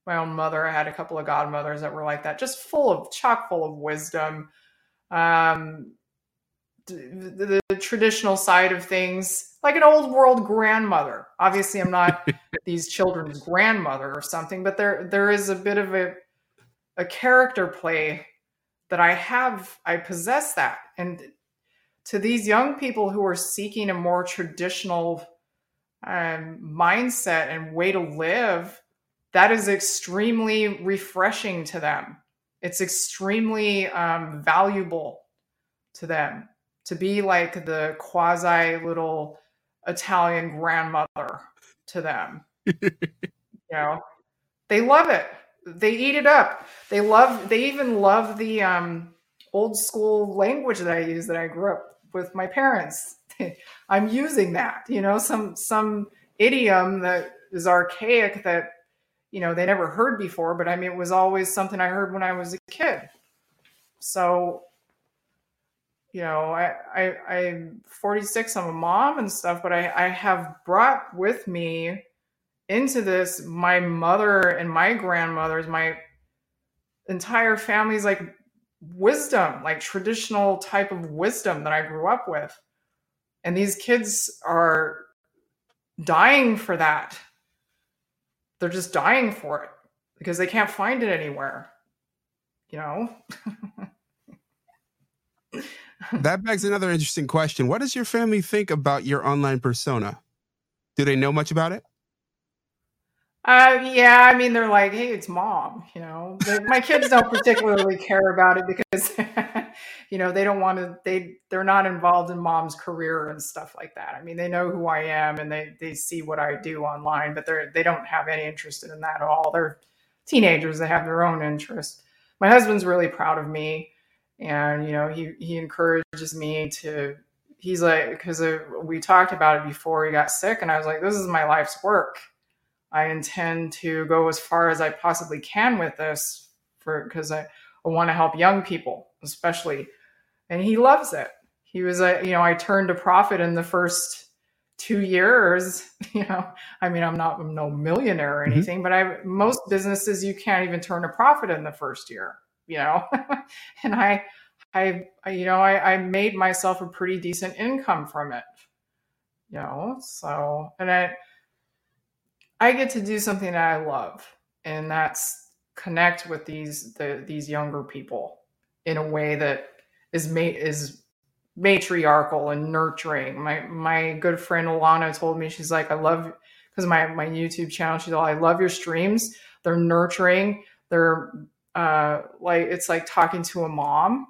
My own mother, I had a couple of godmothers that were like that, just full of chock full of wisdom. Um, the, the, traditional side of things, like an old world grandmother. Obviously, I'm not these children's grandmother or something, but there there is a bit of a a character play that I have. I possess that, and to these young people who are seeking a more traditional um, mindset and way to live, that is extremely refreshing to them. It's extremely um, valuable to them to be like the quasi little Italian grandmother to them. you know, they love it. They eat it up. They love. They even love the um, old school language that I use that I grew up with my parents. I'm using that, you know, some some idiom that is archaic that you know they never heard before, but I mean it was always something I heard when I was a kid. So, you know, I, I I'm 46, I'm a mom and stuff, but I, I have brought with me into this my mother and my grandmothers, my entire family's like wisdom, like traditional type of wisdom that I grew up with. And these kids are dying for that. They're just dying for it because they can't find it anywhere. You know? that begs another interesting question. What does your family think about your online persona? Do they know much about it? Uh, yeah, I mean, they're like, hey, it's mom. You know, my kids don't particularly care about it because, you know, they don't want to. They they're not involved in mom's career and stuff like that. I mean, they know who I am and they they see what I do online, but they're they don't have any interest in that at all. They're teenagers; they have their own interest. My husband's really proud of me, and you know, he he encourages me to. He's like, because we talked about it before he got sick, and I was like, this is my life's work I intend to go as far as I possibly can with this for because I, I want to help young people, especially. And he loves it. He was a, you know, I turned a profit in the first two years. You know, I mean, I'm not I'm no millionaire or mm-hmm. anything, mm-hmm. but I most businesses you can't even turn a profit in the first year. You know, and I, I, you know, I, I made myself a pretty decent income from it. You know, so and I I get to do something that I love, and that's connect with these the, these younger people in a way that is ma- is matriarchal and nurturing. My my good friend Alana told me she's like I love because my my YouTube channel. She's like I love your streams. They're nurturing. They're uh, like it's like talking to a mom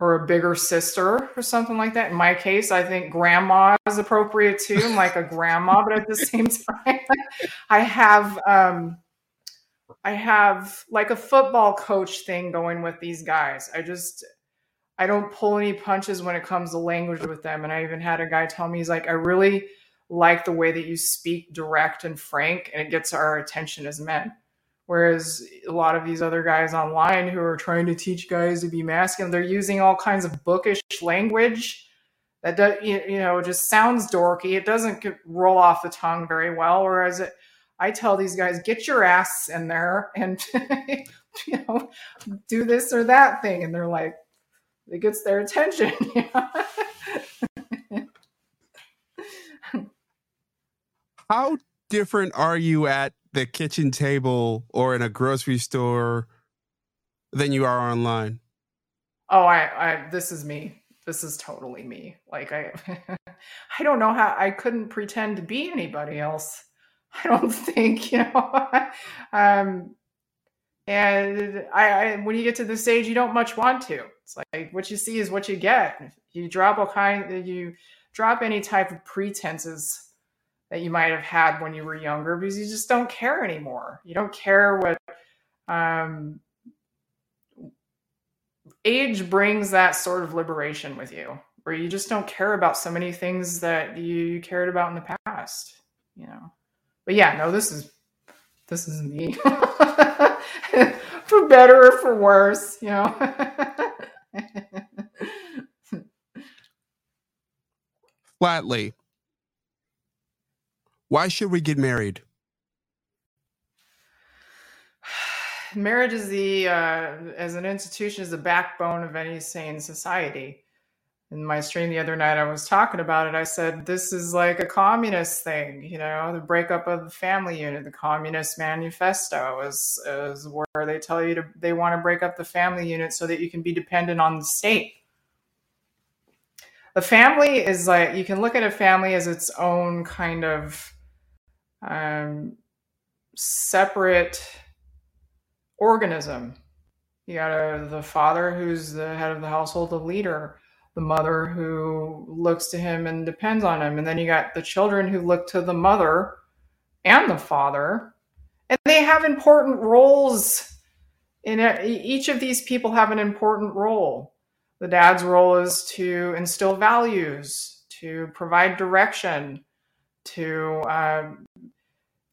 or a bigger sister or something like that. In my case, I think grandma is appropriate too. I'm like a grandma, but at the same time, I have um, I have like a football coach thing going with these guys. I just I don't pull any punches when it comes to language with them. And I even had a guy tell me he's like, I really like the way that you speak direct and frank, and it gets our attention as men. Whereas a lot of these other guys online who are trying to teach guys to be masculine, they're using all kinds of bookish language that does, you know just sounds dorky. It doesn't roll off the tongue very well. Whereas it, I tell these guys, get your ass in there and you know do this or that thing, and they're like, it gets their attention. How different are you at the kitchen table or in a grocery store than you are online? Oh, I, I this is me this is totally me. Like I I don't know how I couldn't pretend to be anybody else. I don't think, you know. um and I, I when you get to this stage you don't much want to. It's like what you see is what you get. You drop all kind you drop any type of pretenses that you might have had when you were younger because you just don't care anymore. You don't care what um age brings that sort of liberation with you where you just don't care about so many things that you cared about in the past you know. But yeah no this is this is me. For better or for worse you know. Flatly why should we get married? Marriage is the uh, as an institution is the backbone of any sane society. In my stream the other night i was talking about it. I said this is like a communist thing you know the breakup of the family unit the communist manifesto is, is where they tell you to they want to break up the family unit so that you can be dependent on the state. The family is like you can look at a family as its own kind of um, separate organism. You got a, the father who's the head of the household, the leader, the mother who looks to him and depends on him. And then you got the children who look to the mother and the father. And they have important roles. In it. each of these people have an important role. The dad's role is to instill values, to provide direction, to uh,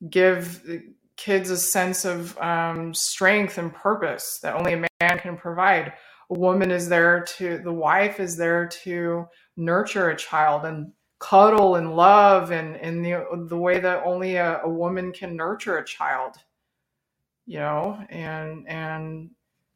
give kids a sense of um, strength and purpose that only a man can provide. A woman is there to, the wife is there to nurture a child and cuddle and love and in the, the way that only a, a woman can nurture a child, you know, and, and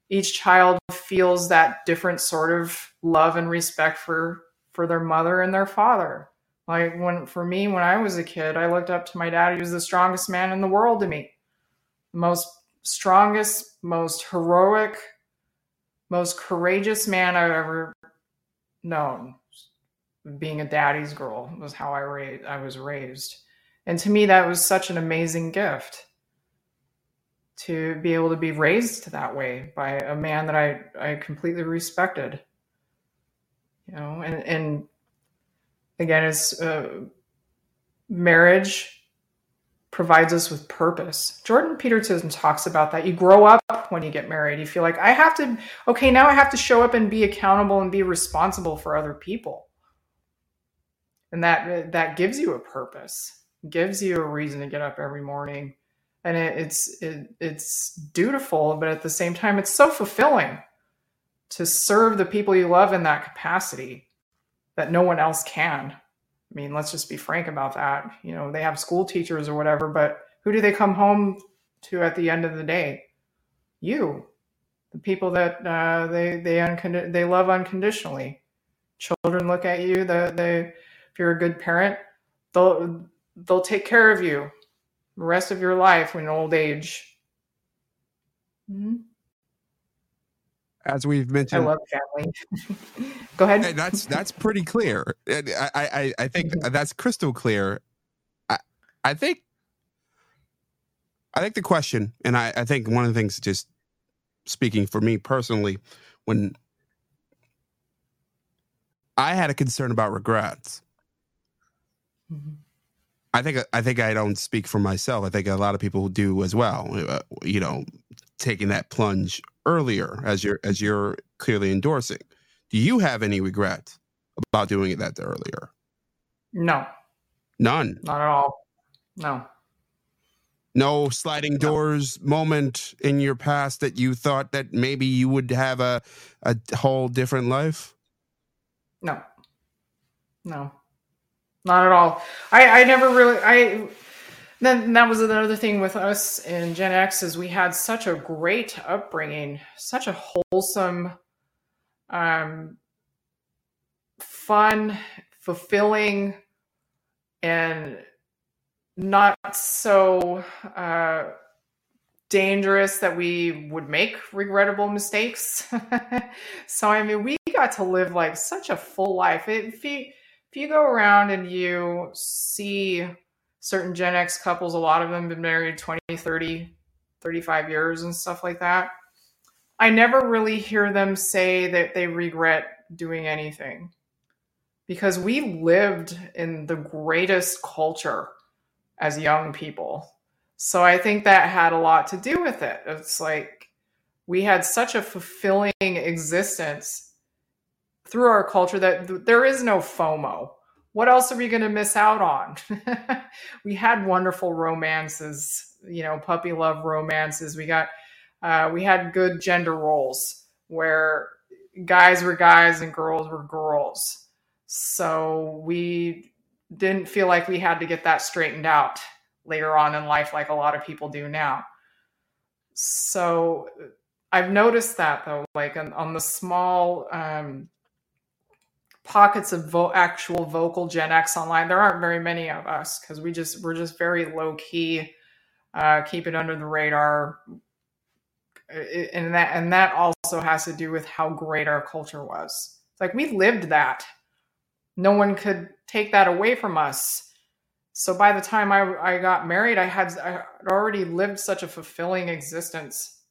each child feels that different sort of love and respect for, for their mother and their father. Like when, for me, when I was a kid, I looked up to my dad. He was the strongest man in the world to me most strongest, most heroic, most courageous man I've ever known. Being a daddy's girl was how I raised, I was raised. And to me, that was such an amazing gift to be able to be raised that way by a man that I, I completely respected. You know, and, and again, it's uh, marriage provides us with purpose. Jordan Peterson talks about that. You grow up when you get married. You feel like I have to okay, now I have to show up and be accountable and be responsible for other people. And that that gives you a purpose. Gives you a reason to get up every morning. And it, it's it, it's dutiful, but at the same time it's so fulfilling to serve the people you love in that capacity that no one else can. I mean, let's just be frank about that. You know, they have school teachers or whatever, but who do they come home to at the end of the day? You, the people that uh, they they uncond- they love unconditionally. Children look at you. The they if you're a good parent, they'll they'll take care of you the rest of your life in old age. Mm-hmm as we've mentioned. I love family. Go ahead. That's that's pretty clear. I I, I think mm-hmm. that's crystal clear. I I think I think the question, and I, I think one of the things, just speaking for me personally, when I had a concern about regrets. Mm-hmm. I think I think I don't speak for myself. I think a lot of people do as well. Uh, you know, taking that plunge earlier, as you're as you're clearly endorsing. Do you have any regret about doing it that earlier? No. None. Not at all. No. No sliding doors no. moment in your past that you thought that maybe you would have a a whole different life? No. No. Not at all. I I never really I then that was another thing with us in Gen X is we had such a great upbringing, such a wholesome, um, fun, fulfilling, and not so uh, dangerous that we would make regrettable mistakes. so I mean, we got to live like such a full life. If you if you go around and you see certain Gen X couples, a lot of them been married 20, 30, 35 years and stuff like that. I never really hear them say that they regret doing anything because we lived in the greatest culture as young people. So I think that had a lot to do with it. It's like we had such a fulfilling existence through our culture that th- there is no FOMO. What else are we going to miss out on? we had wonderful romances, you know, puppy love romances. We got, uh, we had good gender roles where guys were guys and girls were girls. So we didn't feel like we had to get that straightened out later on in life like a lot of people do now. So I've noticed that though, like on, on the small um, pockets of vo- actual vocal Gen X online, there aren't very many of us because we just we're just very low key, uh, keep it under the radar, and that and that also has to do with how great our culture was. It's like we lived that. No one could take that away from us. So by the time I, I got married, I had I already lived such a fulfilling existence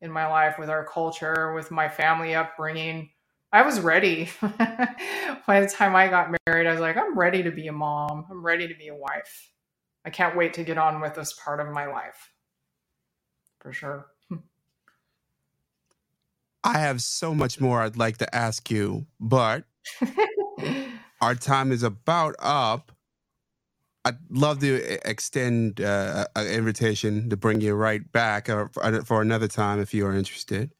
in my life with our culture, with my family upbringing. I was ready. by the time I got married, I was like, I'm ready to be a mom. I'm ready to be a wife. I can't wait to get on with this part of my life. For sure. I have so much more I'd like to ask you, but our time is about up. I'd love to extend uh, an invitation to bring you right back uh, for another time if you are interested.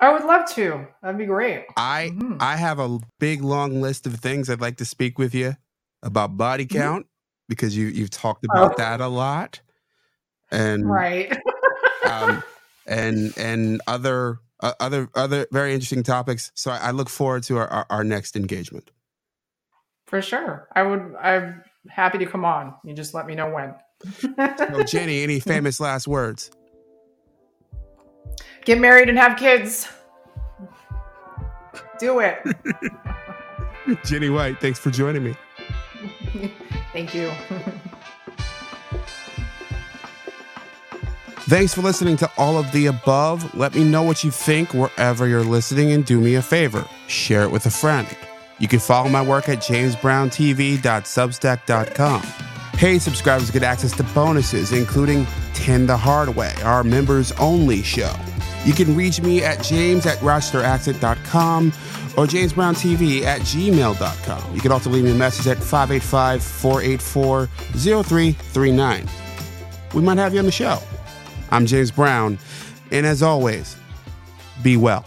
I would love to. That'd be great. I mm-hmm. I have a big long list of things I'd like to speak with you about body mm-hmm. count mm-hmm. because you you've talked about oh. that a lot, and right, um, and and other uh, other other very interesting topics. So I, I look forward to our, our, our next engagement. For sure. I would I'm happy to come on. You just let me know when. so Jenny, any famous last words? Get married and have kids. Do it. Jenny White, thanks for joining me. Thank you. Thanks for listening to all of the above. Let me know what you think wherever you're listening and do me a favor share it with a friend. You can follow my work at jamesbrowntv.substack.com. Paid subscribers get access to bonuses, including 10 the Hard Way, our members only show. You can reach me at james at rochesteraccent.com or jamesbrowntv at gmail.com. You can also leave me a message at 585 484 0339. We might have you on the show. I'm James Brown, and as always, be well.